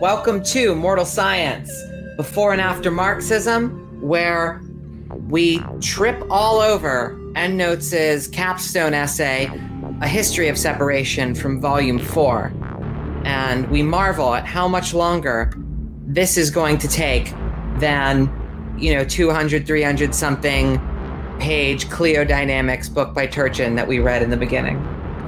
Welcome to Mortal Science, before and after Marxism, where we trip all over EndNotes' capstone essay, A History of Separation from Volume 4. And we marvel at how much longer this is going to take than, you know, 200, 300 something page Cliodynamics book by Turchin that we read in the beginning.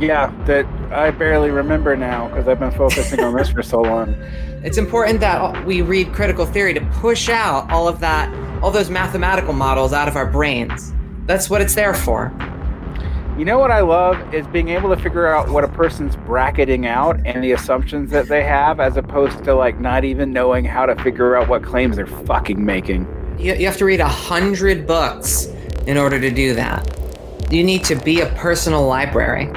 Yeah, that I barely remember now because I've been focusing on this for so long. It's important that we read critical theory to push out all of that, all those mathematical models out of our brains. That's what it's there for. You know what I love is being able to figure out what a person's bracketing out and the assumptions that they have, as opposed to like not even knowing how to figure out what claims they're fucking making. You, you have to read a hundred books in order to do that. You need to be a personal library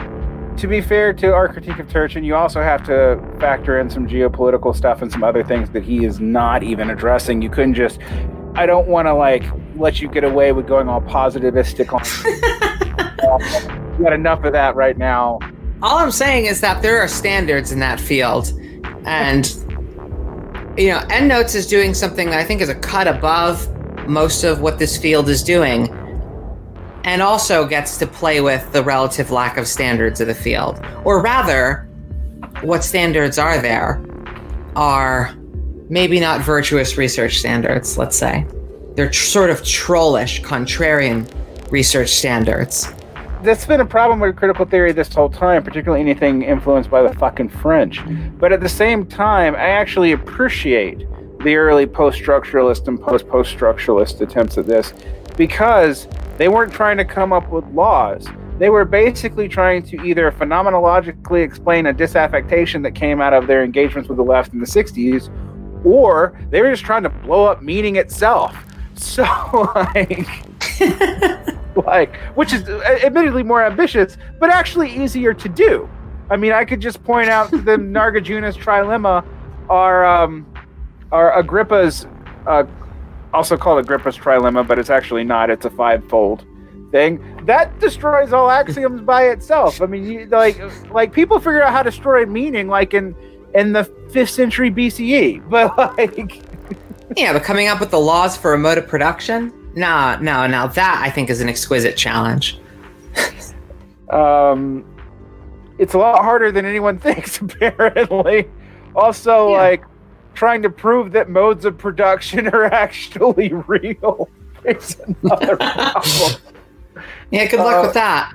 to be fair to our critique of Turchin, you also have to factor in some geopolitical stuff and some other things that he is not even addressing. You couldn't just. I don't want to like let you get away with going all positivistic on. you got enough of that right now. All I'm saying is that there are standards in that field, and you know, EndNotes is doing something that I think is a cut above most of what this field is doing and also gets to play with the relative lack of standards of the field. Or rather, what standards are there are maybe not virtuous research standards, let's say. They're tr- sort of trollish, contrarian research standards. That's been a problem with critical theory this whole time, particularly anything influenced by the fucking French. But at the same time, I actually appreciate the early post structuralist and post post structuralist attempts at this because they weren't trying to come up with laws. They were basically trying to either phenomenologically explain a disaffectation that came out of their engagements with the left in the 60s, or they were just trying to blow up meaning itself. So, like, like, which is admittedly more ambitious, but actually easier to do. I mean, I could just point out the Nagarjuna's trilemma are um, are Agrippa's uh, also called Agrippa's trilemma, but it's actually not. It's a fivefold thing that destroys all axioms by itself. I mean, you, like like people figure out how to destroy meaning like in in the fifth century BCE, but like yeah, but coming up with the laws for a mode of production, nah, no, now that I think is an exquisite challenge. um, it's a lot harder than anyone thinks, apparently. Also, yeah. like trying to prove that modes of production are actually real. It's another problem. Yeah, good luck uh, with that.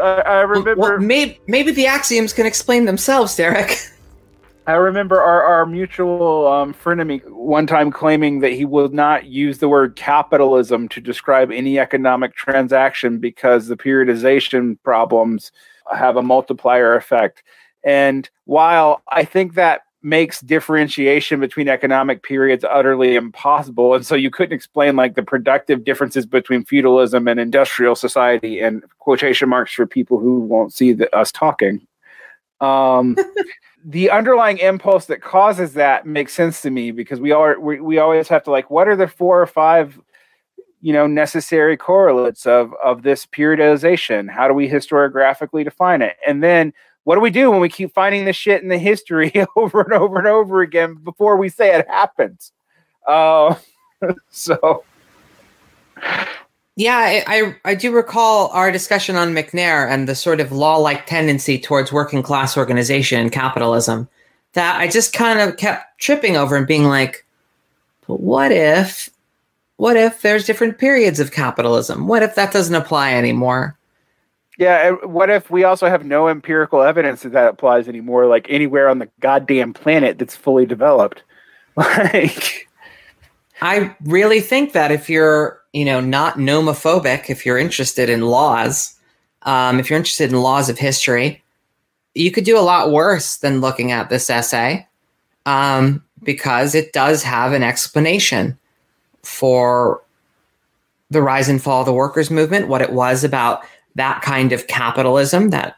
I, I remember. Well, maybe, maybe the axioms can explain themselves, Derek. I remember our, our mutual um, frenemy one time claiming that he would not use the word capitalism to describe any economic transaction because the periodization problems have a multiplier effect. And while I think that makes differentiation between economic periods utterly impossible. And so you couldn't explain like the productive differences between feudalism and industrial society and quotation marks for people who won't see the, us talking. Um, the underlying impulse that causes that makes sense to me because we are we, we always have to like what are the four or five you know necessary correlates of of this periodization? How do we historiographically define it? And then what do we do when we keep finding this shit in the history over and over and over again before we say it happens? Uh, so. Yeah, I, I, I do recall our discussion on McNair and the sort of law-like tendency towards working class organization and capitalism. That I just kind of kept tripping over and being like, but what if, what if there's different periods of capitalism? What if that doesn't apply anymore? Yeah, what if we also have no empirical evidence that that applies anymore, like anywhere on the goddamn planet that's fully developed? Like, I really think that if you're, you know, not nomophobic, if you're interested in laws, um, if you're interested in laws of history, you could do a lot worse than looking at this essay um, because it does have an explanation for the rise and fall of the workers' movement, what it was about that kind of capitalism that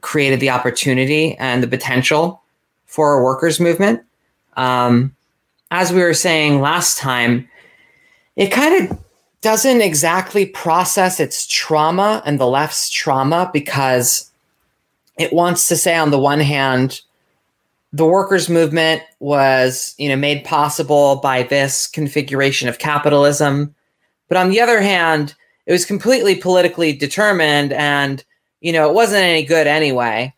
created the opportunity and the potential for a workers' movement. Um, as we were saying last time, it kind of doesn't exactly process its trauma and the left's trauma because it wants to say on the one hand the workers movement was you know made possible by this configuration of capitalism but on the other hand it was completely politically determined and you know it wasn't any good anyway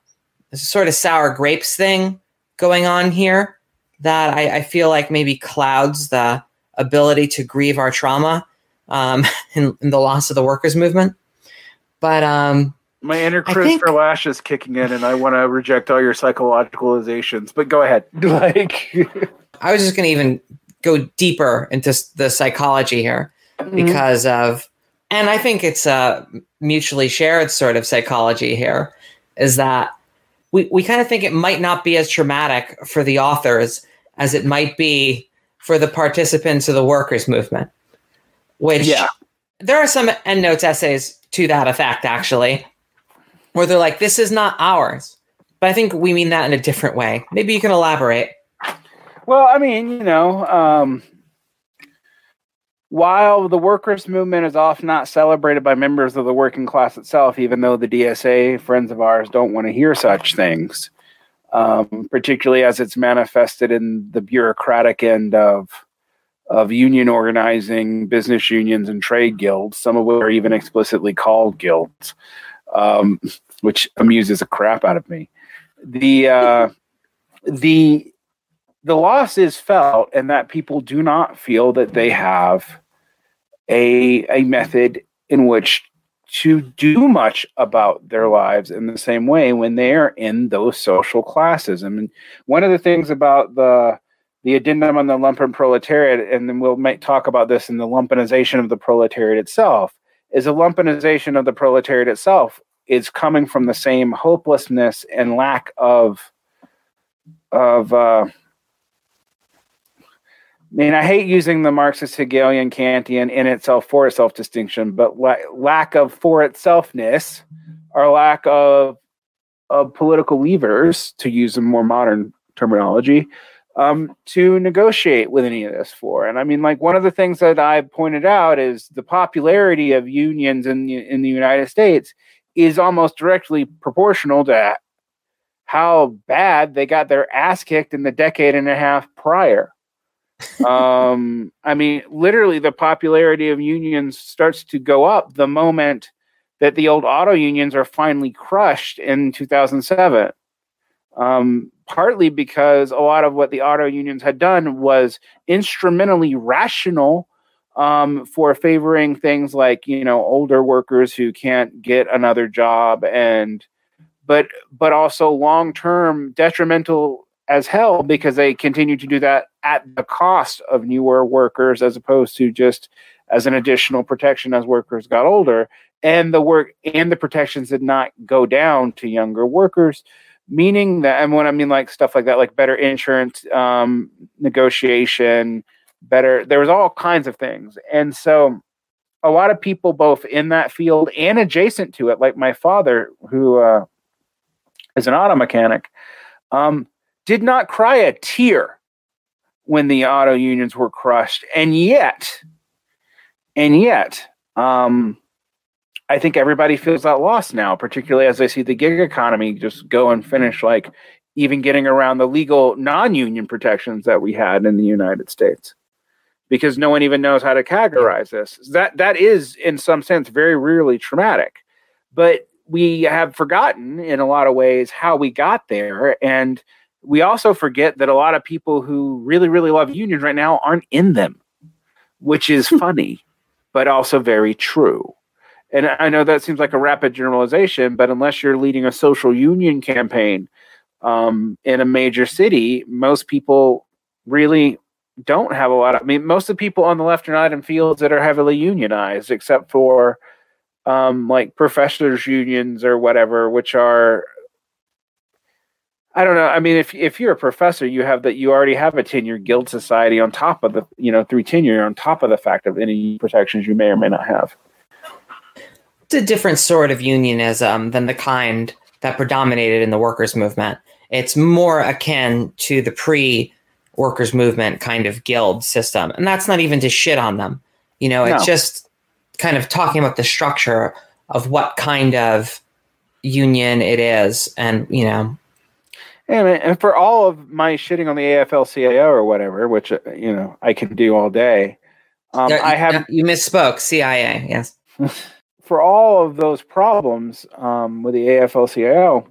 there's a sort of sour grapes thing going on here that I, I feel like maybe clouds the ability to grieve our trauma um, in, in, the loss of the workers movement but um, my inner Christopher think, Lasch is kicking in, and I want to reject all your psychologicalizations. But go ahead. Like, I was just going to even go deeper into the psychology here mm-hmm. because of, and I think it's a mutually shared sort of psychology here, is that we, we kind of think it might not be as traumatic for the authors as it might be for the participants of the workers movement. Which yeah. there are some endnotes essays to that effect, actually where they're like, this is not ours. But I think we mean that in a different way. Maybe you can elaborate. Well, I mean, you know, um, while the workers' movement is often not celebrated by members of the working class itself, even though the DSA friends of ours don't want to hear such things, um, particularly as it's manifested in the bureaucratic end of of union organizing, business unions, and trade guilds, some of which are even explicitly called guilds um, which amuses the crap out of me. The uh, the the loss is felt, and that people do not feel that they have a a method in which to do much about their lives in the same way when they are in those social classes. I mean, one of the things about the the addendum on the lumpen proletariat, and then we'll talk about this in the lumpenization of the proletariat itself, is a lumpenization of the proletariat itself is coming from the same hopelessness and lack of of uh, mean, I hate using the Marxist Hegelian Kantian in itself for itself distinction, but la- lack of for itselfness or lack of of political levers, to use a more modern terminology, um, to negotiate with any of this for. And I mean, like one of the things that I pointed out is the popularity of unions in the, in the United States is almost directly proportional to how bad they got their ass kicked in the decade and a half prior. Um, I mean, literally, the popularity of unions starts to go up the moment that the old auto unions are finally crushed in 2007. Um, partly because a lot of what the auto unions had done was instrumentally rational um, for favoring things like you know older workers who can't get another job and but but also long term detrimental as hell because they continue to do that at the cost of newer workers as opposed to just as an additional protection as workers got older and the work and the protections did not go down to younger workers meaning that and when i mean like stuff like that like better insurance um, negotiation better. There was all kinds of things. And so a lot of people both in that field and adjacent to it, like my father, who uh, is an auto mechanic, um, did not cry a tear when the auto unions were crushed. And yet, and yet, um, I think everybody feels that loss now, particularly as they see the gig economy just go and finish like even getting around the legal non-union protections that we had in the United States because no one even knows how to categorize this. That that is in some sense very really traumatic. But we have forgotten in a lot of ways how we got there and we also forget that a lot of people who really really love unions right now aren't in them, which is funny but also very true. And I know that seems like a rapid generalization, but unless you're leading a social union campaign um, in a major city, most people really don't have a lot of. I mean, most of the people on the left are not in fields that are heavily unionized, except for um, like professors' unions or whatever, which are. I don't know. I mean, if if you're a professor, you have that you already have a tenure guild society on top of the you know through tenure on top of the fact of any protections you may or may not have. It's a different sort of unionism than the kind that predominated in the workers' movement. It's more akin to the pre workers movement kind of guild system and that's not even to shit on them You know, it's No. just kind of talking about the structure of what kind of union it is, and you know, And, and for all of my shitting on the AFL-CIO or whatever, which uh, you know I can do all day, um, I have you misspoke. CIA, yes. for all of those problems um, with the AFL-CIO,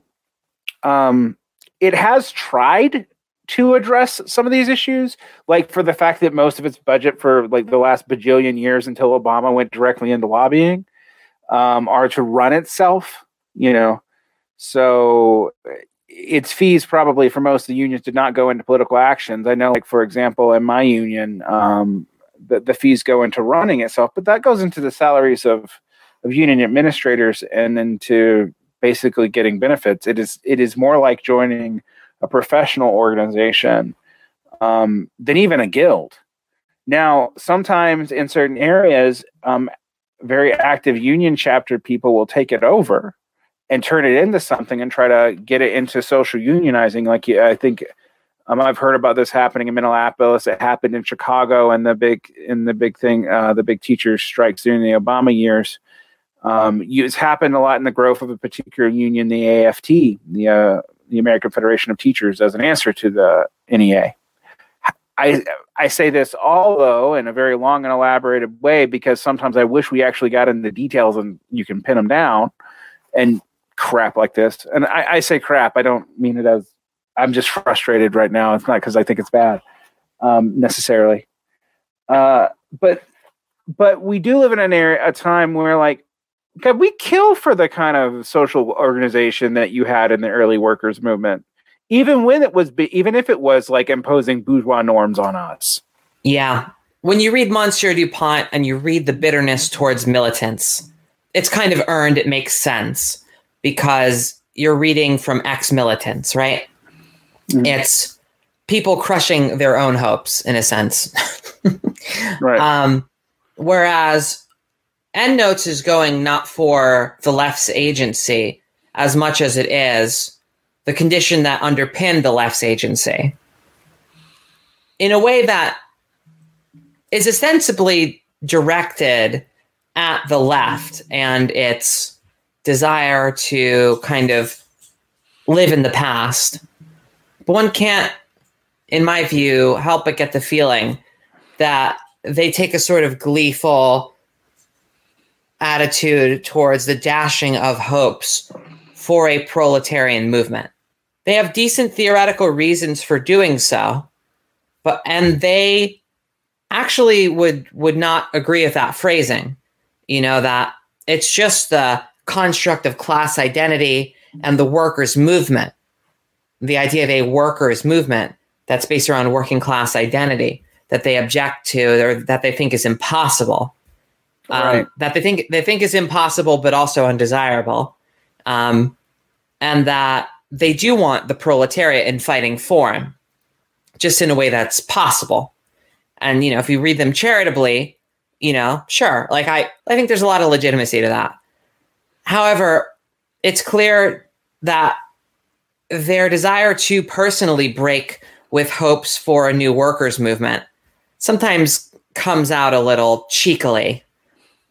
um, it has tried to address some of these issues, like for the fact that most of its budget for like the last bajillion years until Obama went directly into lobbying um, are to run itself. You know, so its fees probably for most of the unions did not go into political actions. I know, like for example, in my union, um, the, the fees go into running itself, but that goes into the salaries of of union administrators and into basically getting benefits. It is it is more like joining a professional organization um, than even a guild. Now, sometimes in certain areas, um, very active union chapter people will take it over and turn it into something and try to get it into social unionizing. Like I think um, I've heard about this happening in Minneapolis. It happened in Chicago, and the big in the big thing, uh, the big teachers strikes during the Obama years. Um, it's happened a lot in the growth of a particular union, the AFT, the uh, the American Federation of Teachers, as an answer to the NEA. I I say this all though in a very long and elaborated way because sometimes I wish we actually got into the details and you can pin them down and crap like this. And I, I say crap. I don't mean it as I'm just frustrated right now. It's not because I think it's bad um, necessarily. Uh, but but we do live in an area, a time where like, God, we kill for the kind of social organization that you had in the early workers movement, even when it was, even if it was like imposing bourgeois norms on us. Yeah. When you read Monsieur Dupont and you read the bitterness towards militants, it's kind of earned. It makes sense because you're reading from ex militants, right? Mhm. It's people crushing their own hopes, in a sense. Right. Um, whereas Endnotes is going not for the left's agency as much as it is the condition that underpinned the left's agency in a way that is ostensibly directed at the left and its desire to kind of live in the past. But one can't, in my view, help but get the feeling that they take a sort of gleeful attitude towards the dashing of hopes for a proletarian movement. They have decent theoretical reasons for doing so, but and they actually would would not agree with that phrasing. You know that it's just the construct of class identity and the workers movement. The idea of a workers movement that's based around working class identity that they object to or that they think is impossible. Um, Right. That they think they think is impossible but also undesirable. Um, and that they do want the proletariat in fighting for him, just in a way that's possible. And you know, if you read them charitably, you know, sure. Like I, I think there's a lot of legitimacy to that. However, it's clear that their desire to personally break with hopes for a new workers movement sometimes comes out a little cheekily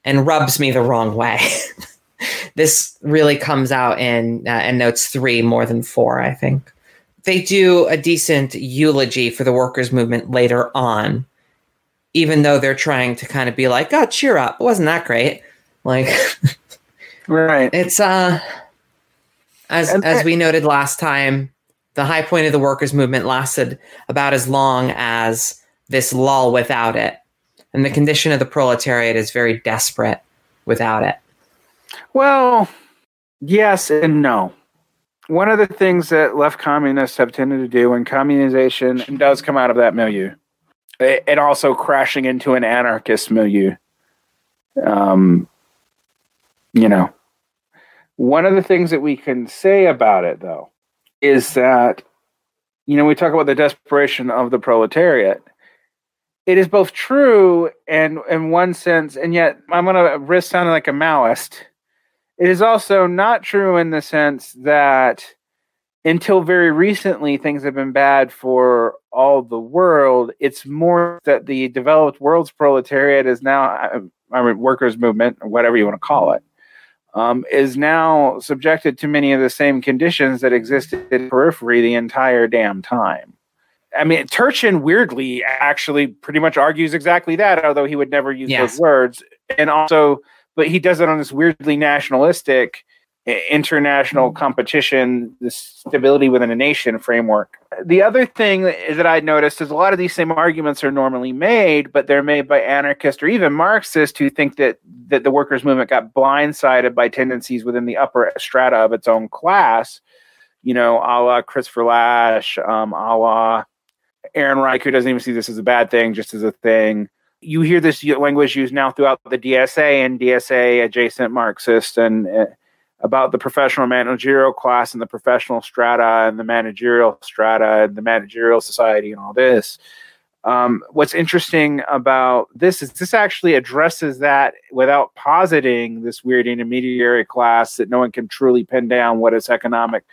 and rubs me the wrong way. this really comes out in uh, Endnotes three more than four, I think. They do a decent eulogy for the workers' movement later on, even though they're trying to kind of be like, "Oh, cheer up! It wasn't that great?" Like Right. it's uh, as And- as we noted last time, the high point of the workers' movement lasted about as long as this lull without it, and the condition of the proletariat is very desperate without it. Well, yes and no. One of the things that left communists have tended to do when communization does come out of that milieu, and also crashing into an anarchist milieu, um, you know, one of the things that we can say about it, though, is that, you know, we talk about the desperation of the proletariat. It is both true and in one sense, and yet I'm going to risk sounding like a Maoist. It is also not true in the sense that until very recently, things have been bad for all the world. It's more that the developed world's proletariat is now, I mean, workers' movement, or whatever you want to call it, um, is now subjected to many of the same conditions that existed in periphery the entire damn time. I mean, Turchin weirdly actually pretty much argues exactly that, although he would never use yes. those words. And also, but he does it on this weirdly nationalistic international competition, the stability within a nation framework. The other thing that I noticed is a lot of these same arguments are normally made, but they're made by anarchists or even Marxists who think that that the workers' movement got blindsided by tendencies within the upper strata of its own class. You know, a la Christopher Lasch, um, a la Ehrenreich, who doesn't even see this as a bad thing, just as a thing. You hear this language used now throughout the DSA and DSA adjacent Marxist and uh, about the professional managerial class and the professional strata and the managerial strata and the managerial society and all this. Um, what's interesting about this is this actually addresses that without positing this weird intermediary class that no one can truly pin down what its economic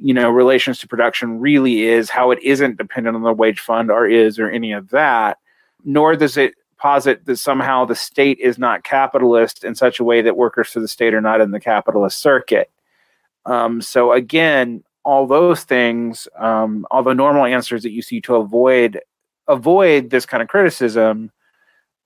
you know relations to production really is how it isn't dependent on the wage fund or is or any of that nor does it posit that somehow the state is not capitalist in such a way that workers for the state are not in the capitalist circuit. Um, so again, all those things, um, all the normal answers that you see to avoid avoid this kind of criticism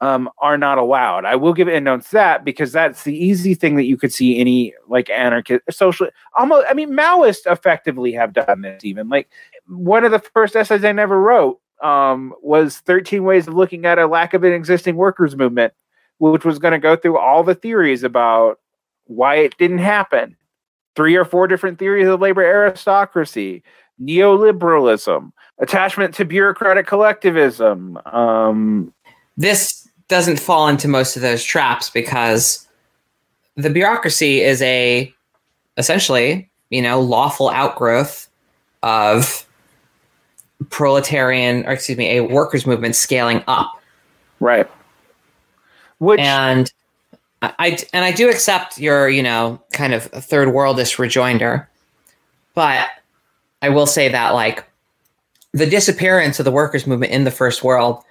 um, are not allowed. I will give endnotes that because that's the easy thing that you could see any like anarchist, social, almost. I mean, Maoists effectively have done this. Even like one of the first essays I never wrote um, was 13 ways of looking at a lack of an existing workers movement, which was going to go through all the theories about why it didn't happen. Three or four different theories of labor aristocracy, neoliberalism, attachment to bureaucratic collectivism. Um, this doesn't fall into most of those traps because the bureaucracy is a essentially, you know, lawful outgrowth of proletarian, or excuse me, a workers' movement scaling up. Right. Which and I and I do accept your, you know, kind of third worldist rejoinder, but I will say that like the disappearance of the workers' movement in the first world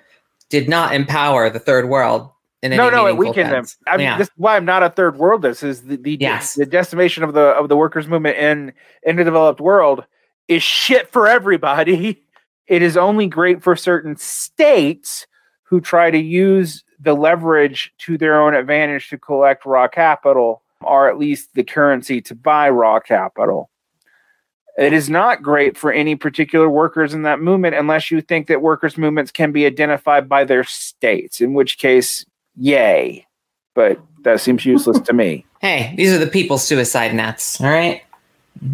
did not empower the third world. In no, no, it weakened sense. them. I mean, yeah. this is why I'm not a third worldist. Is the the, yes. the decimation of the of the workers' movement in in the developed world is shit for everybody. It is only great for certain states who try to use the leverage to their own advantage to collect raw capital, or at least the currency to buy raw capital. It is not great for any particular workers in that movement unless you think that workers' movements can be identified by their states, in which case, yay. But that seems useless to me. Hey, these are the people's suicide nets, all right?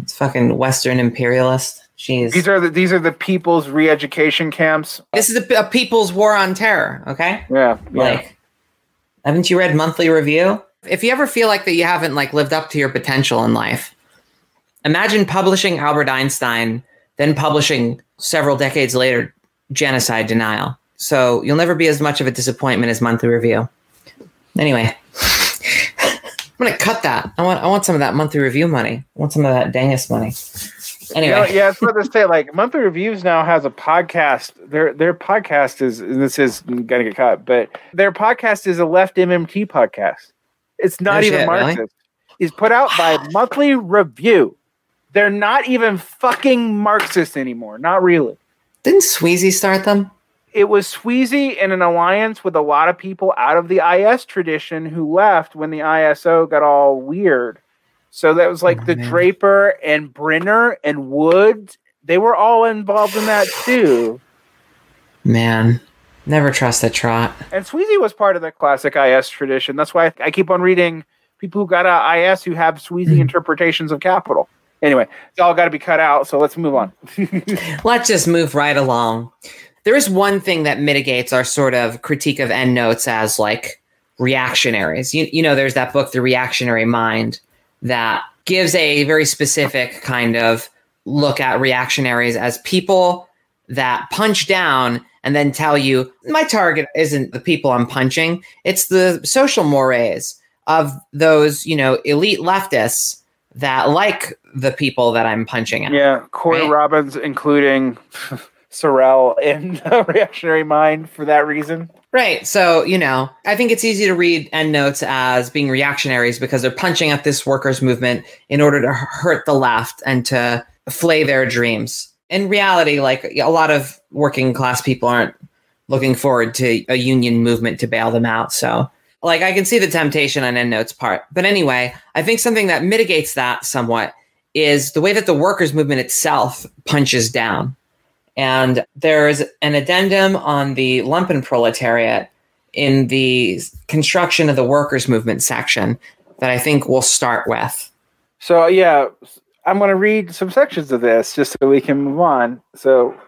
It's fucking Western imperialist. Jeez. These are the these are the people's re-education camps. This is a, a people's war on terror. Okay. Yeah, yeah. Like, haven't you read Monthly Review? If you ever feel like that you haven't like lived up to your potential in life, imagine publishing Albert Einstein, then publishing several decades later Genocide Denial. So you'll never be as much of a disappointment as Monthly Review. Anyway. I'm gonna cut that. I want I want some of that monthly review money. I want some of that Dangus money. Anyway, you know, yeah, it's what to say. Like monthly reviews now has a podcast. Their their podcast is this is gonna get cut, but their podcast is a left MMT podcast. It's not even shit, Marxist. Really? Is put out by Monthly Review. They're not even fucking Marxist anymore. Not really. Didn't Sweezy start them? It was Sweezy in an alliance with a lot of people out of the IS tradition who left when the ISO got all weird so that was like oh, the man. Draper and Brenner and Wood. They were all involved in that too. Man, never trust a trot. And Sweezy was part of the classic IS tradition. That's why I keep on reading people who got out IS who have Sweezy mm. interpretations of capital. Anyway, it's all got to be cut out. So let's move on. let's just move right along. There is one thing that mitigates our sort of critique of endnotes as like reactionaries. You, you know, there's that book, The Reactionary Mind, that gives a very specific kind of look at reactionaries as people that punch down and then tell you my target isn't the people I'm punching, it's the social mores of those, you know, elite leftists that like the people that I'm punching at. Yeah, Corey Right. Robin's, including Sorel in the Reactionary Mind for that reason. Right. So, you know, I think it's easy to read endnotes as being reactionaries because they're punching at this workers' movement in order to hurt the left and to flay their dreams. In reality, like a lot of working class people aren't looking forward to a union movement to bail them out. So, like, I can see the temptation on endnotes' part. But anyway, I think something that mitigates that somewhat is the way that the workers' movement itself punches down. And there's an addendum on the lumpen proletariat in the construction of the workers' movement section that I think we'll start with. So yeah, I'm going to read some sections of this just so we can move on. So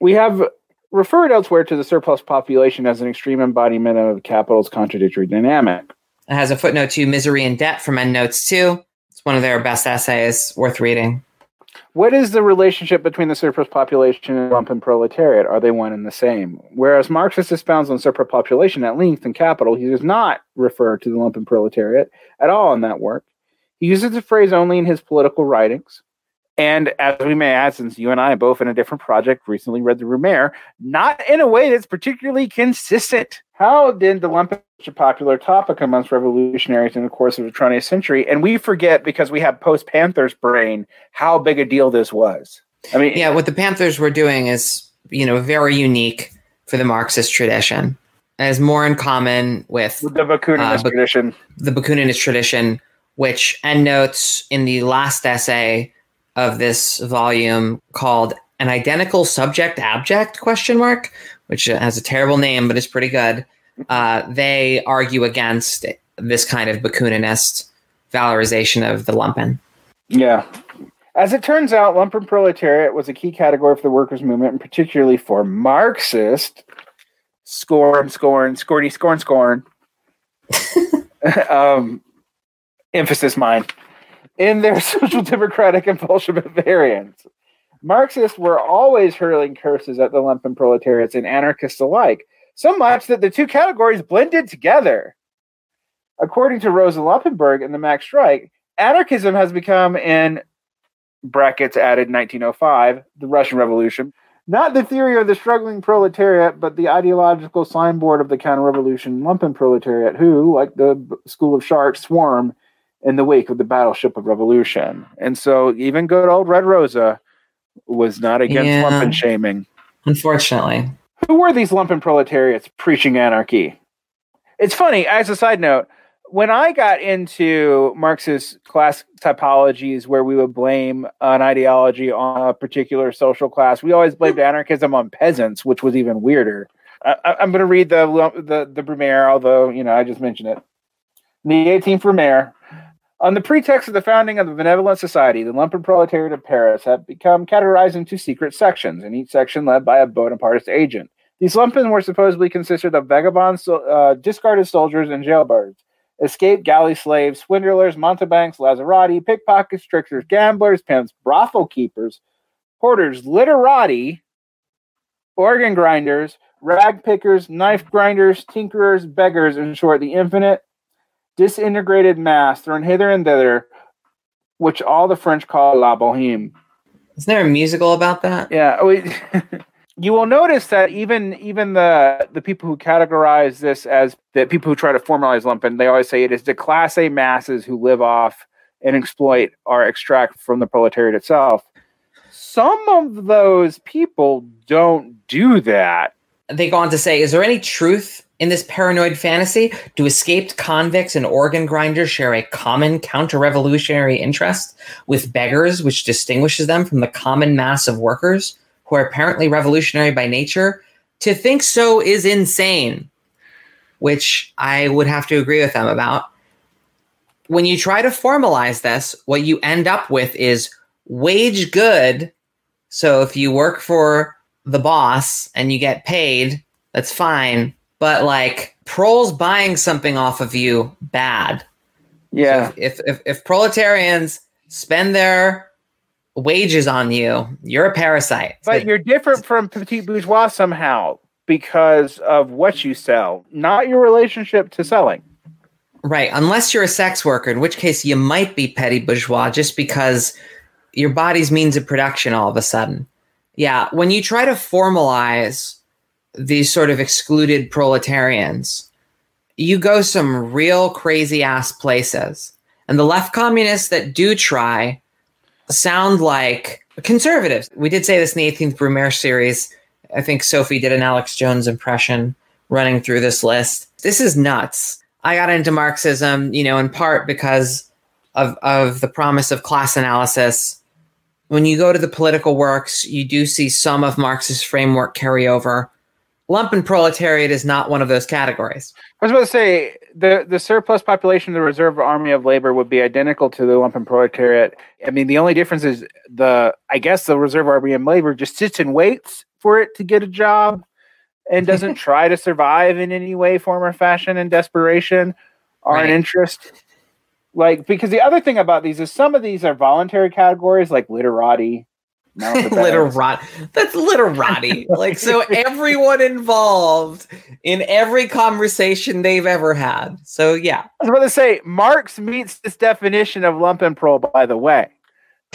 we have referred elsewhere to the surplus population as an extreme embodiment of capital's contradictory dynamic. It has a footnote to Misery and Debt from Endnotes 2. It's one of their best essays, worth reading. What is the relationship between the surplus population and lumpen proletariat? Are they one and the same? Whereas Marxist expounds on surplus population at length in capital, he does not refer to the lumpen proletariat at all in that work. He uses the phrase only in his political writings. And as we may add, since you and I both in a different project recently read the Brumaire, not in a way that's particularly consistent. How did the lumpen such a popular topic amongst revolutionaries in the course of the 20th century? And we forget because we have post Panthers brain how big a deal this was. I mean, Yeah, what the Panthers were doing is, you know, very unique for the Marxist tradition. It has more in common with the Bakuninist Uh, but- tradition. the Bakuninist tradition, which endnotes in the last essay of this volume called "An Identical Subject Abject?" question mark, which has a terrible name but is pretty good. Uh, they argue against this kind of Bakuninist valorization of the lumpen. Yeah. As it turns out, lumpen proletariat was a key category for the workers' movement, and particularly for Marxist scorn, scorn, scorny, scorn, scorn. um, emphasis mine. In their social democratic and Bolshevik variants. Marxists were always hurling curses at the lumpen proletariats and anarchists alike, so much that the two categories blended together. According to Rosa Lumpenberg and the Mass Strike, anarchism has become in brackets added 1905 the russian revolution not the theory of the struggling proletariat but the ideological signboard of the counter-revolution lumpen proletariat who like the school of sharks swarm in the wake of the battleship of revolution and so even good old red rosa was not against Yeah. lumpen shaming Unfortunately, who were these lumpen proletariats preaching anarchy? It's funny, as a side note, when I got into Marxist class typologies where we would blame an ideology on a particular social class, we always blamed anarchism on peasants, which was even weirder. I, I'm going to read the, the the Brumaire, although you know I just mentioned it. The 18th Brumaire, on the pretext of the founding of the Benevolent Society, the lumpen proletariat of Paris had become categorized into secret sections, and each section led by a Bonapartist agent. These lumpen were supposedly consisted of vagabonds, uh, discarded soldiers, and jailbirds, escaped galley slaves, swindlers, mountebanks, lazarati, pickpockets, tricksters, gamblers, pimps, brothel keepers, porters, literati, organ grinders, rag pickers, knife grinders, tinkerers, beggars, in short, the infinite disintegrated mass thrown hither and thither, which all the French call la boheme. isn't there a musical about that? Yeah, oh, we, you will notice that even even the the people who categorize this as the people who try to formalize lumpen, they always say it is the class A masses who live off and exploit or extract from the proletariat itself. Some of those people don't do that. They go on to say, is there any truth in this paranoid fantasy? Do escaped convicts and organ grinders share a common counter revolutionary interest with beggars, which distinguishes them from the common mass of workers who are apparently revolutionary by nature? To think so is insane, which I would have to agree with them about. When you try to formalize this, what you end up with is wage good. So if you work for the boss and you get paid, that's fine. But like proles buying something off of you, bad. Yeah, So if, if if proletarians spend their wages on you, you're a parasite. but you're different from petit bourgeois somehow because of what you sell, not your relationship to selling. Right, unless you're a sex worker, in which case you might be petty bourgeois just because your body's means of production all of a sudden. Yeah, when you try to formalize these sort of excluded proletarians, you go some real crazy ass places. And the left communists that do try sound like conservatives. We did say this in the 18th Brumaire series. I think Sophie did an Alex Jones impression running through this list. This is nuts. I got into Marxism, you know, in part because of, of the promise of class analysis. When you go to the political works, you do see some of Marx's framework carry over. Lumpen proletariat is not one of those categories. I was about to say the the surplus population of the reserve army of labor would be identical to the lumpen proletariat. I mean, the only difference is the I guess the reserve army of labor just sits and waits for it to get a job and doesn't try to survive in any way, form, or fashion in desperation or right. an interest. Like because the other thing about these is some of these are voluntary categories like literati, literati. That's literati. like so everyone involved in every conversation they've ever had. So yeah. I was about to say Marx meets this definition of lumpenproll, by the way.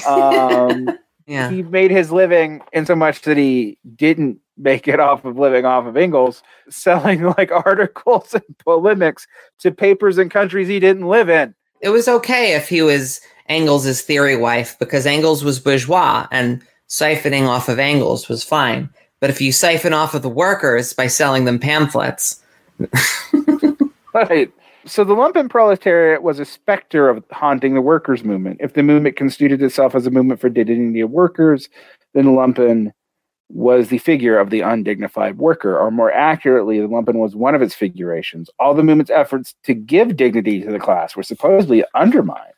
Um, yeah. He made his living in so much that he didn't make it off of living off of Engels, selling like articles and polemics to papers and countries he didn't live in. It was okay if he was Engels' theory wife because Engels was bourgeois and siphoning off of Engels was fine. But if you siphon off of the workers by selling them pamphlets. right. So the lumpen proletariat was a specter of haunting the workers' movement. If the movement constituted itself as a movement for dignity of workers, then the lumpen was the figure of the undignified worker, or more accurately, the lumpen was one of its figurations. All the movement's efforts to give dignity to the class were supposedly undermined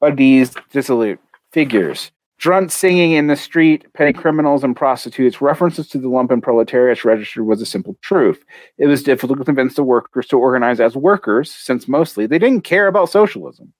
by these dissolute figures. Drunks singing in the street, petty criminals and prostitutes, references to the lumpen proletariat register was a simple truth. It was difficult to convince the workers to organize as workers, since mostly they didn't care about socialism.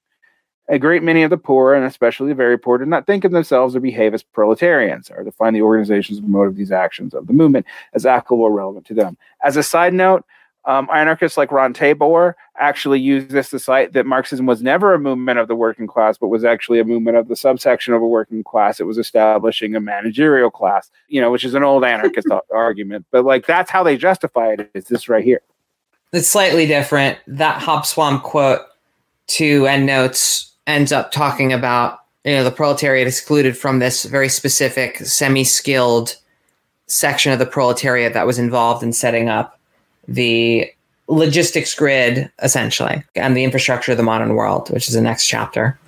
A great many of the poor, and especially the very poor, did not think of themselves or behave as proletarians, or define the organizations and motive these actions of the movement as applicable or relevant to them. As a side note, um, anarchists like Ron Tabor actually used this to cite that Marxism was never a movement of the working class, but was actually a movement of the subsection of a working class. It was establishing a managerial class, you know, which is an old anarchist argument. But like that's how they justify it. Is this right here? It's slightly different. That Hobsbawm quote to endnotes ends up talking about you know the proletariat excluded from this very specific semi-skilled section of the proletariat that was involved in setting up the logistics grid, essentially, and the infrastructure of the modern world, which is the next chapter.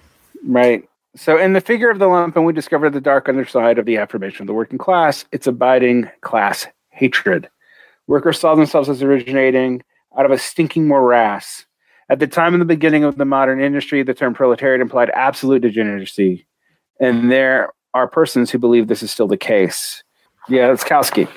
Right. So, in the figure of the lumpen, we discover the dark underside of the affirmation of the working class, its abiding class hatred. Workers saw themselves as originating out of a stinking morass. At the time in the beginning of the modern industry, the term proletariat implied absolute degeneracy. And there are persons who believe this is still the case. Yeah, that's Kautsky.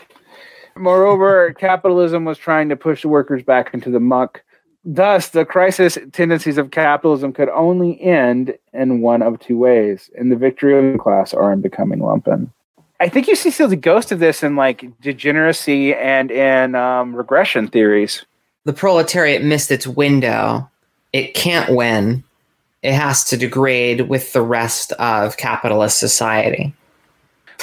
Moreover, capitalism was trying to push the workers back into the muck. Thus, the crisis tendencies of capitalism could only end in one of two ways in the victory of the class or in becoming lumpen. I think you see still the ghost of this in like degeneracy and in um, regression theories. The proletariat missed its window. It can't win. It has to degrade with the rest of capitalist society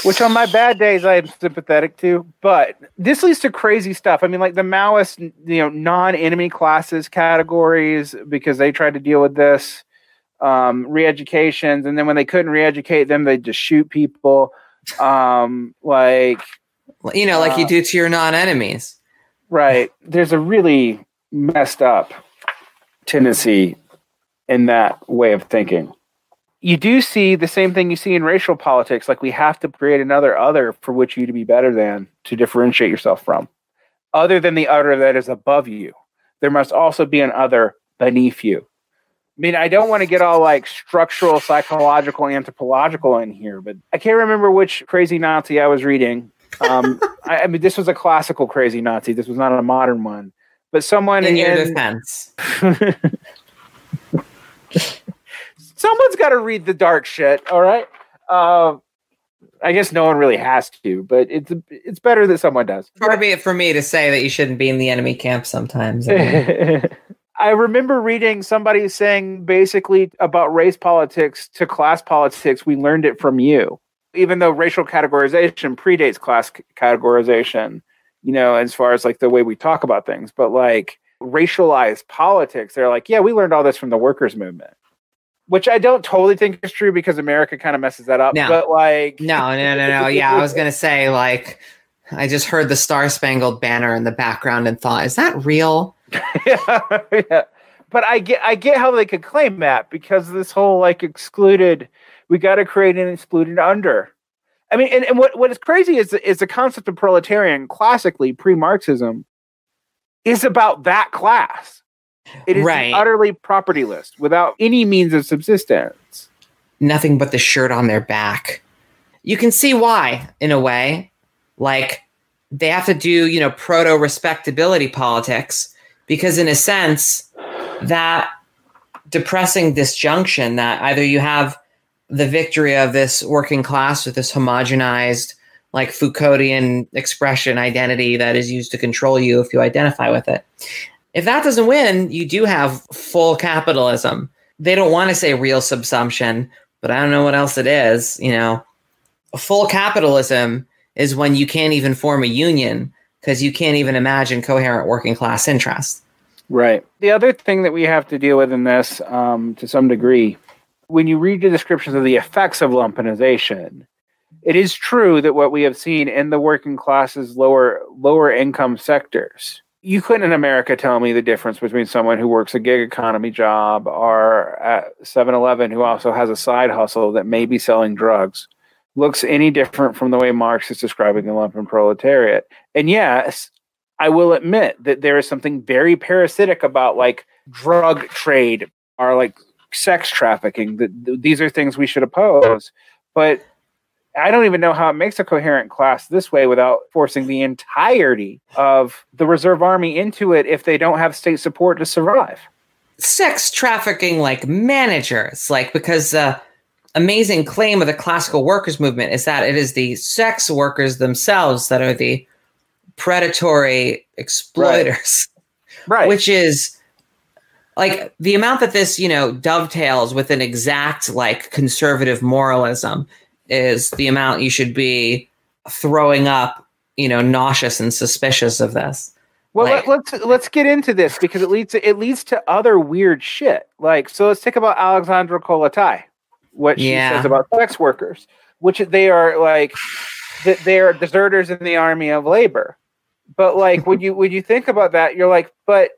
which on my bad days I'm sympathetic to. But this leads to crazy stuff. I mean, like the Maoist, you know, non-enemy classes categories because they tried to deal with this um, re-educations, and then when they couldn't re-educate them, they just shoot people. Um, like you know, like uh, you do to your non-enemies. Right. There's a really messed up tendency in that way of thinking you do see the same thing you see in racial politics. Like we have to create another other for which you to be better than to differentiate yourself from, other than the other that is above you. There must also be an other beneath you. I mean, I don't want to get all like structural, psychological, anthropological in here, but I can't remember which crazy Nazi I was reading. Um, I, I, mean, this was a classical crazy Nazi. This was not a modern one. But someone in, in your defense. someone's got to read the dark shit. All right. Uh, I guess no one really has to, but it's it's better that someone does. Far be it for me to say that you shouldn't be in the enemy camp sometimes. I remember reading somebody saying basically about race politics to class politics, we learned it from you. Even though racial categorization predates class categorization, you know, as far as like the way we talk about things, but like racialized politics, they're like, yeah, we learned all this from the workers' movement. Which I don't totally think is true because America kind of messes that up. No. But like, No, no, no, no. Yeah, I was gonna say like I just heard the Star Spangled Banner in the background and thought, is that real? yeah, yeah. But I get I get how they could claim that because this whole like excluded we got to create an excluded under. I mean, and, and what, what is crazy is is the concept of proletarian classically pre-Marxism is about that class. It is Right. utterly propertyless without any means of subsistence. Nothing but the shirt on their back. You can see why, in a way. Like they have to do, you know, proto respectability politics because in a sense that depressing disjunction that either you have the victory of this working class with this homogenized like Foucauldian expression identity that is used to control you if you identify with it. If that doesn't win, you do have full capitalism. They don't want to say real subsumption, but I don't know what else it is. You know, full capitalism is when you can't even form a union because you can't even imagine coherent working class interests. Right. The other thing that we have to deal with in this, um, to some degree, when you read the descriptions of the effects of lumpenization, it is true that what we have seen in the working classes, lower lower income sectors, you couldn't in America tell me the difference between someone who works a gig economy job or at 7-Eleven who also has a side hustle that may be selling drugs looks any different from the way Marx is describing the lumpen proletariat. And yes, I will admit that there is something very parasitic about like drug trade or like sex trafficking. That these are things we should oppose, but I don't even know how it makes a coherent class this way without forcing the entirety of the reserve army into it if they don't have state support to survive. sex trafficking like managers like because uh amazing claim of the classical workers movement is that it is the sex workers themselves that are the predatory exploiters Right. which is like the amount that this you know dovetails with an exact like conservative moralism is the amount you should be throwing up you know nauseous and suspicious of this Well, Like- let, let's let's get into this because it leads to it leads to other weird shit. Like, so let's think about Alexandra Kollontai, what she Yeah. says about sex workers, which they are like that they are deserters in the army of labor. But like when you when you think about that, you're like, but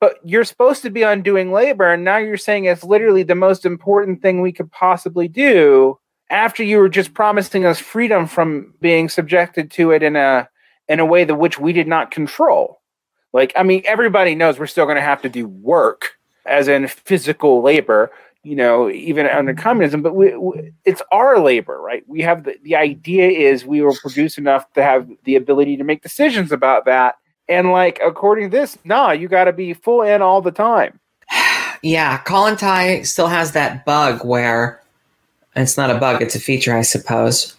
but you're supposed to be undoing labor, and now you're saying it's literally the most important thing we could possibly do after you were just promising us freedom from being subjected to it in a in a way that which we did not control. Like, I mean, everybody knows we're still going to have to do work, as in physical labor, you know, even under communism. But we, we, it's our labor, right? We have the, the idea is we will produce enough to have the ability to make decisions about that. And like, according to this, nah, you got to be full in all the time. Yeah, Kollontai still has that bug where it's not a bug, it's a feature, I suppose.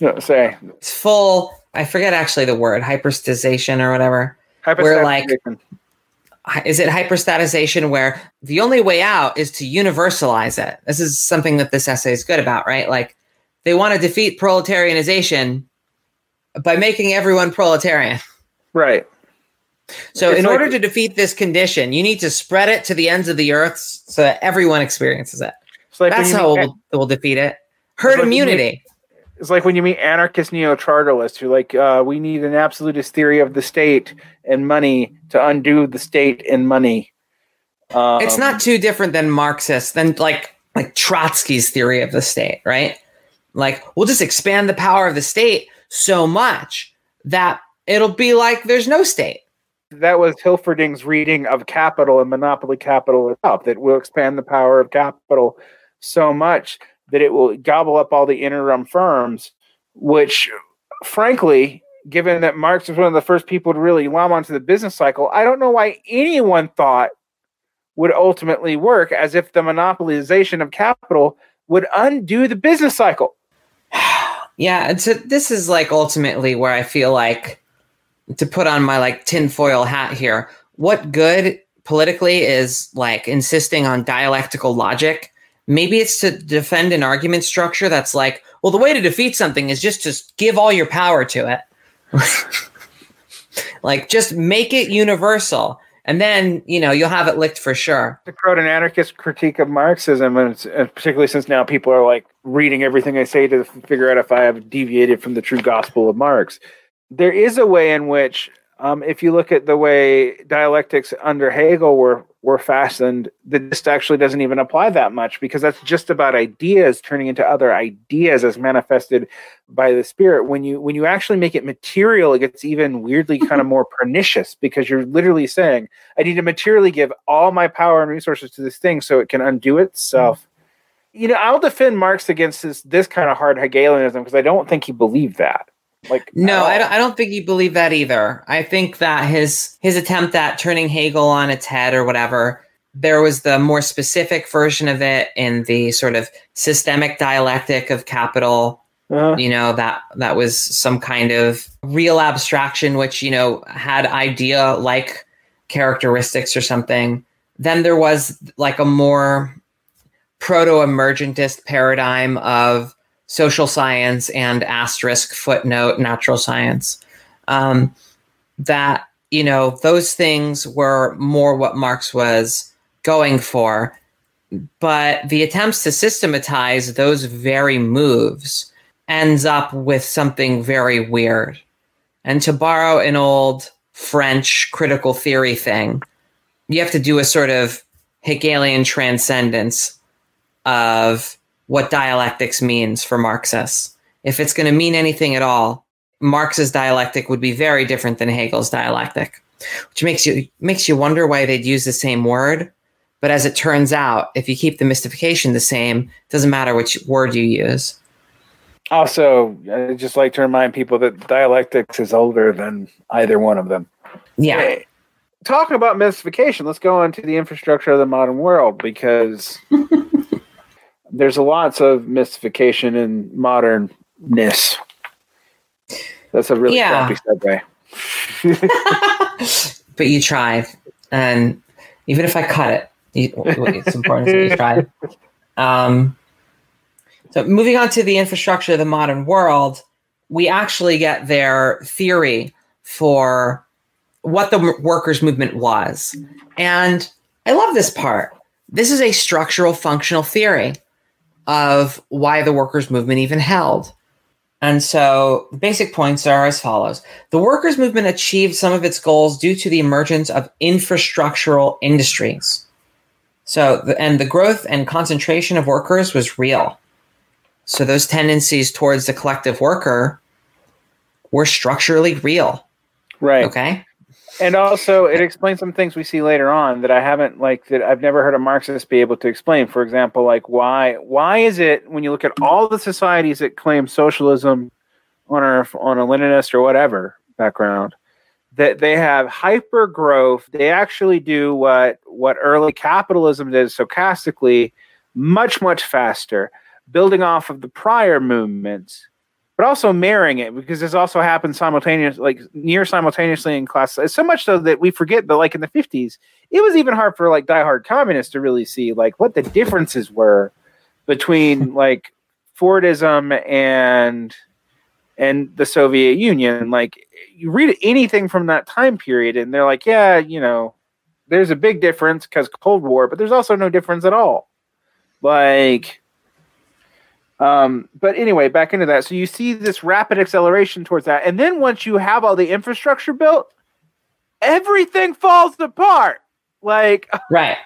Know, say It's full, I forget actually the word, hyperstatization or whatever. Where, like, Is it hyperstatization where the only way out is to universalize it? This is something that this essay is good about, right? Like they want to defeat proletarianization by making everyone proletarian. right? So, It's in like- order to defeat this condition, you need to spread it to the ends of the earth so that everyone experiences it. It's like That's how meet- we'll, we'll defeat it. Herd like you- immunity. It's like when you meet anarchist neo-chartalists who are like, uh, we need an absolutist theory of the state and money to undo the state and money. Um, it's not too different than Marxist, than like like Trotsky's theory of the state, right? Like we'll just expand the power of the state so much that it'll be like there's no state. that was Hilferding's reading of Capital and Monopoly Capital itself. That will expand the power of capital so much that it will gobble up all the interim firms, which, frankly, given that Marx was one of the first people to really lom onto the business cycle, I don't know why anyone thought would ultimately work as if the monopolization of capital would undo the business cycle. Yeah, and so this is like ultimately where I feel like to put on my like tinfoil hat here. What good politically is like insisting on dialectical logic. Maybe it's to defend an argument structure that's like, well, the way to defeat something is just to give all your power to it. like, just make it universal. And then, you know, you'll have it licked for sure. To quote an anarchist critique of Marxism, and, and particularly since now people are like reading everything I say to figure out if I have deviated from the true gospel of Marx. There is a way in which um, if you look at the way dialectics under Hegel were were fastened, that this actually doesn't even apply that much because that's just about ideas turning into other ideas as manifested by the spirit. When you when you actually make it material, it gets even weirdly kind of more pernicious because you're literally saying, I need to materially give all my power and resources to this thing so it can undo itself. Mm. You know, I'll defend Marx against this this kind of hard Hegelianism because I don't think he believed that. Like no, I don't, I don't think he believed that either. I think that his his attempt at turning Hegel on its head or whatever, there was the more specific version of it in the sort of systemic dialectic of capital. Uh-huh. You know that that was some kind of real abstraction, which you know had idea like characteristics or something. Then there was like a more proto emergentist paradigm of social science and asterisk footnote natural science. Um, that, you know, those things were more what Marx was going for. But the attempts to systematize those very moves ends up with something very weird. And to borrow an old French critical theory thing, you have to do a sort of Hegelian transcendence of what dialectics means for Marxists. If it's going to mean anything at all, Marx's dialectic would be very different than Hegel's dialectic, which makes you makes you wonder why they'd use the same word. But as it turns out, if you keep the mystification the same, it doesn't matter which word you use. Also, I just like to remind people that dialectics is older than either one of them. Yeah. Hey, talking about mystification, let's go on to the infrastructure of the modern world because there's a lots of mystification in modernness. That's a really yeah. crappy segue. but you tried, and even if I cut it, it's important that you tried. Um, so moving on to the infrastructure of the modern world, we actually get their theory for what the workers' movement was, and I love this part. This is a structural functional theory of why the workers' movement even held. And so the basic points are as follows The workers' movement achieved some of its goals due to the emergence of infrastructural industries. So, the, and the growth and concentration of workers was real. So, those tendencies towards the collective worker were structurally real. Right. Okay and also it explains some things we see later on that I haven't like that I've never heard a Marxist be able to explain. For example, like why why is it when you look at all the societies that claim socialism on a on a Leninist or whatever background that they have hyper growth. They actually do what what early capitalism did stochastically much much faster, building off of the prior movements but also marrying it because this also happened simultaneously, like near simultaneously in class. So much so that we forget that, like in the fifties, it was even hard for like diehard communists to really see like what the differences were between like Fordism and and the Soviet Union. Like you read anything from that time period, and they're like, yeah, you know, there's a big difference because Cold War, but there's also no difference at all. Like um, but anyway, back into that. So you see this rapid acceleration towards that. And then once you have all the infrastructure built, everything falls apart. Like Right.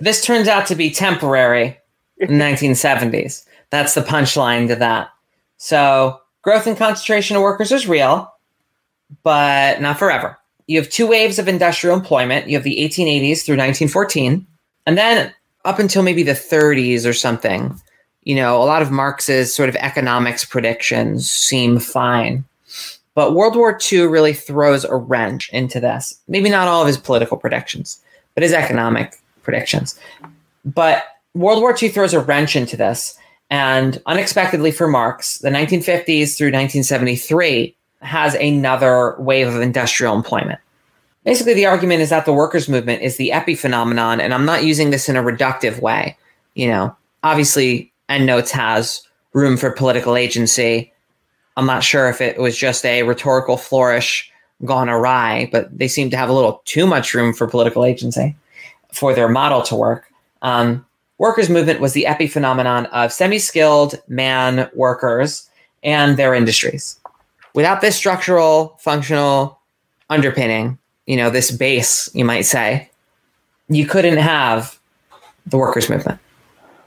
this turns out to be temporary in 1970s. That's the punchline to that. So growth and concentration of workers is real, but not forever. You have two waves of industrial employment. You have the 1880s through 1914, and then up until maybe the 30s or something, you know, a lot of Marx's sort of economics predictions seem fine. But World War II really throws a wrench into this. Maybe not all of his political predictions, but his economic predictions. But World War II throws a wrench into this. And unexpectedly for Marx, the 1950s through 1973 has another wave of industrial employment. basically the argument is that the workers' movement is the epiphenomenon, and I'm not using this in a reductive way. You know, obviously, EndNotes has room for political agency. I'm not sure if it was just a rhetorical flourish gone awry, but they seem to have a little too much room for political agency for their model to work. Um, workers' movement was the epiphenomenon of semi skilled man workers and their industries. Without this structural, functional underpinning, you know, this base, you might say, you couldn't have the workers' movement.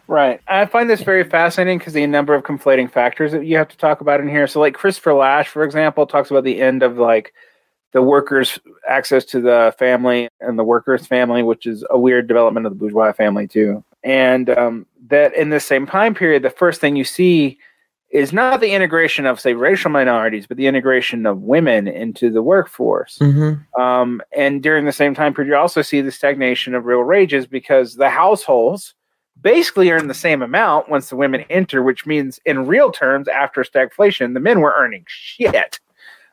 Right. I find this very fascinating because the number of conflating factors that you have to talk about in here. So, like Christopher Lasch, for example, talks about the end of like the workers' access to the family and the workers' family, which is a weird development of the bourgeois family too. And um, that in the same time period, the first thing you see is not the integration of, say, racial minorities, but the integration of women into the workforce. Mm-hmm. Um, and during the same time period, you also see the stagnation of real wages because the households basically earn the same amount once the women enter, which means in real terms, after stagflation, the men were earning shit.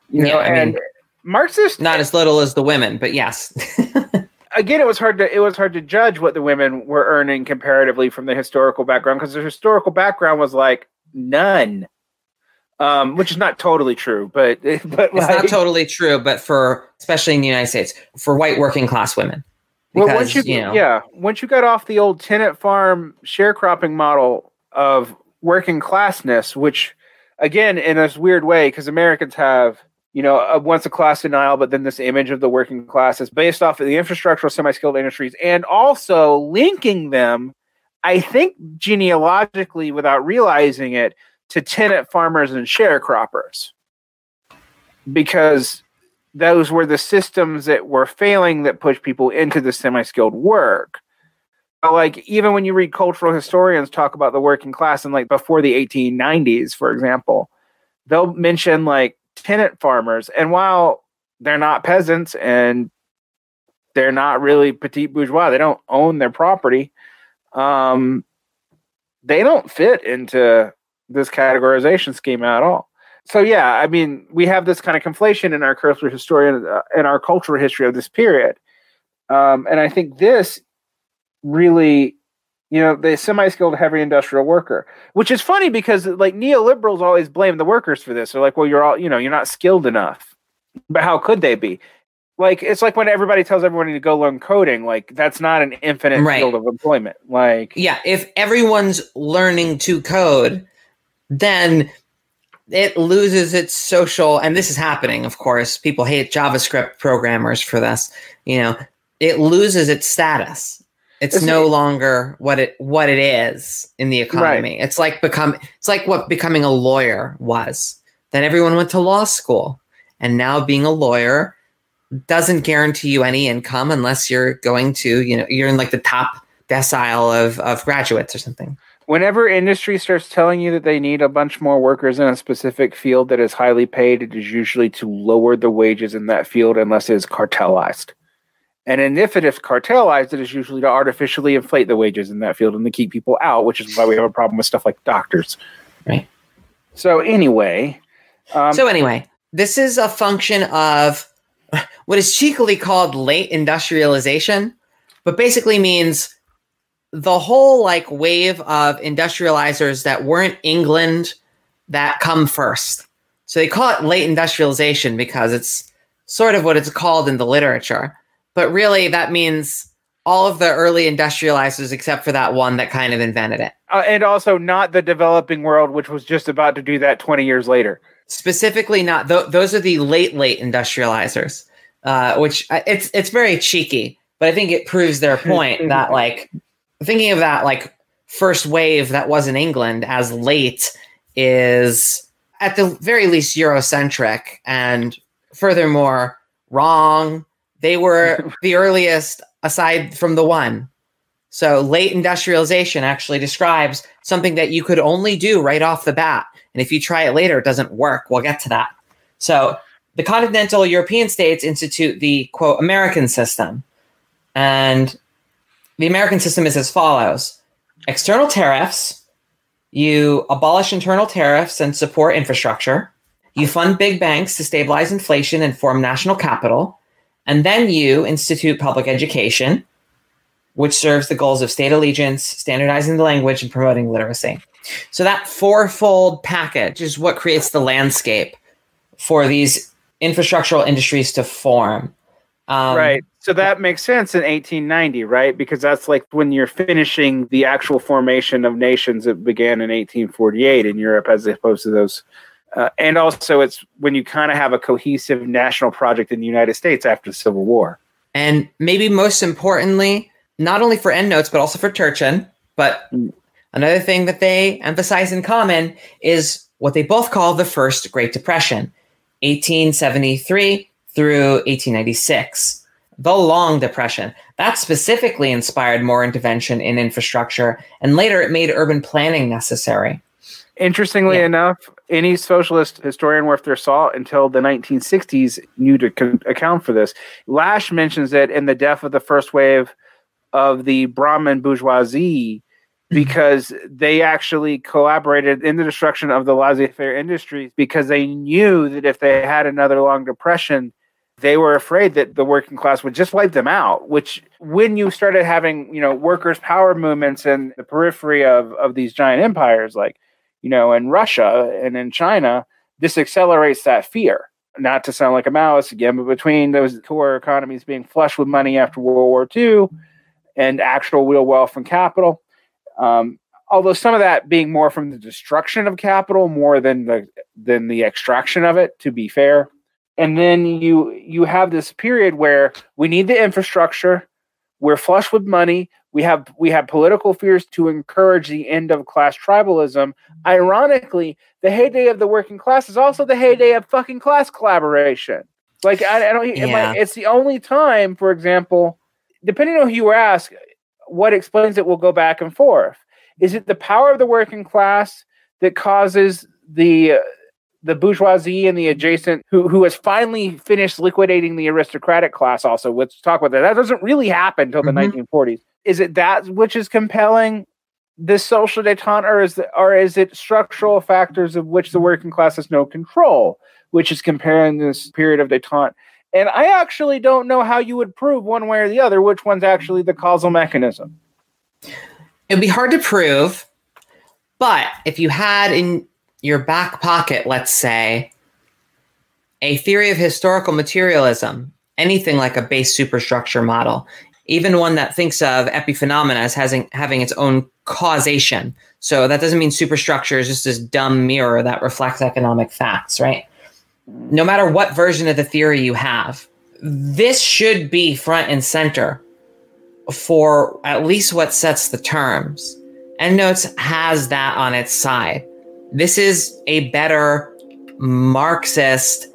You know, I and mean- Marxist Not as little as the women, but yes. again, it was hard to it was hard to judge what the women were earning comparatively from the historical background because the historical background was like none, um, which is not totally true, but but it's like, not totally true, but for especially in the United States, for white working class women. Well, once you, you know, yeah, once you got off the old tenant farm sharecropping model of working classness, which again in this weird way because Americans have. You know, uh, once a class denial, but then this image of the working class is based off of the infrastructural semi-skilled industries, and also linking them I think genealogically, without realizing it, to tenant farmers and sharecroppers, because those were the systems that were failing that pushed people into the semi-skilled work. But, Like even when you read cultural historians talk about the working class and like before the 1890s, for example, they'll mention like tenant farmers, and while they're not peasants and they're not really petit bourgeois, they don't own their property um, they don't fit into this categorization scheme at all. So yeah, I mean, we have this kind of conflation in our cultural historian uh, in our cultural history of this period, um, and I think this really, you know, the semi-skilled heavy industrial worker, which is funny because like neoliberals always blame the workers for this. They're like, well, you're all, you know, you're not skilled enough, but how could they be? Like it's like when everybody tells everyone to go learn coding, like that's not an infinite Right. field of employment. Like yeah, if everyone's learning to code, then it loses its social and this is happening, of course. People hate JavaScript programmers for this. You know, it loses its status. It's It's- no longer what it what it is in the economy. It's like become it's like what becoming a lawyer was. Then everyone went to law school. And now being a lawyer doesn't guarantee you any income unless you're going to, you know, you're in like the top decile of, of graduates or something. Whenever industry starts telling you that they need a bunch more workers in a specific field that is highly paid, it is usually to lower the wages in that field unless it is cartelized. And then if it is cartelized, it is usually to artificially inflate the wages in that field and to keep people out, which is why we have a problem with stuff like doctors. Right. So anyway, um, so anyway, this is a function of what is cheekily called late industrialization, but basically means the whole like wave of industrializers that weren't England that come first. So they call it late industrialization because it's sort of what it's called in the literature. But really that means all of the early industrializers except for that one that kind of invented it. uh, and also not the developing world, which was just about to do that 20 years later. specifically not th- those are the late late industrializers uh, which I- it's it's very cheeky but i think it proves their point that like thinking of that like first wave that was in england as late is at the very least eurocentric and furthermore wrong they were the earliest aside from the one so late industrialization actually describes something that you could only do right off the bat. And if you try it later, it doesn't work. We'll get to that. So the continental European states institute the quote American system. And the American system is as follows external tariffs, you abolish internal tariffs and support infrastructure, you fund big banks to stabilize inflation and form national capital, And then you institute public education, which serves the goals of state allegiance, standardizing the language, and promoting literacy. So that fourfold package is what creates the landscape for these infrastructural industries to form. Um, right. So that makes sense in 1890, right? Because that's like when you're finishing the actual formation of nations that began in 1848 in Europe, as opposed to those. Uh, and also, it's when you kind of have a cohesive national project in the United States after the Civil War. And maybe most importantly, not only for endnotes, but also for Turchin. But mm. another thing that they emphasize in common is what they both call the First Great Depression, 1873 through 1896. The Long Depression. That specifically inspired more intervention in infrastructure, and later it made urban planning necessary. Interestingly yeah. enough, any socialist historian worth their salt until the 1960s knew to account for this. Lasch mentions it in the death of the first wave of the Brahmin bourgeoisie mm-hmm. because they actually collaborated in the destruction of the laissez-faire industries because they knew that if they had another long depression, they were afraid that the working class would just wipe them out which when you started having you know workers power movements in the periphery of, of these giant empires like you know in russia and in china this accelerates that fear. Not to sound like a maoist again but between those core economies being flush with money after world war ii and actual real wealth and capital um, although some of that being more from the destruction of capital more than the than the extraction of it to be fair and then you you have this period where we need the infrastructure. We're flush with money. We have we have political fears to encourage the end of class tribalism. Ironically the heyday of the working class is also the heyday of fucking class collaboration. Like i, I don't yeah. it's the only time for example depending on who you ask what explains it will go back and forth. Is it the power of the working class that causes the the bourgeoisie and the adjacent who who has finally finished liquidating the aristocratic class also. Let's talk about that. That doesn't really happen until the mm-hmm. 1940s is it that which is compelling? This social detente or is, the, or is it structural factors of which the working class has no control which is comparing this period of detente? And i actually don't know how you would prove one way or the other which one's actually the causal mechanism. It'd be hard to prove but if you had in your back pocket, let's say, a theory of historical materialism, anything like a base superstructure model, even one that thinks of epiphenomena as having, having its own causation. So that doesn't mean superstructure is just this dumb mirror that reflects economic facts, right? No matter what version of the theory you have, this should be front and center for at least what sets the terms. EndNotes has that on its side. This is a better Marxist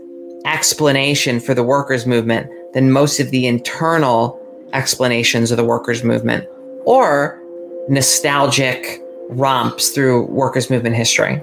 explanation for the workers' movement than most of the internal explanations of the workers' movement or nostalgic romps through workers' movement history.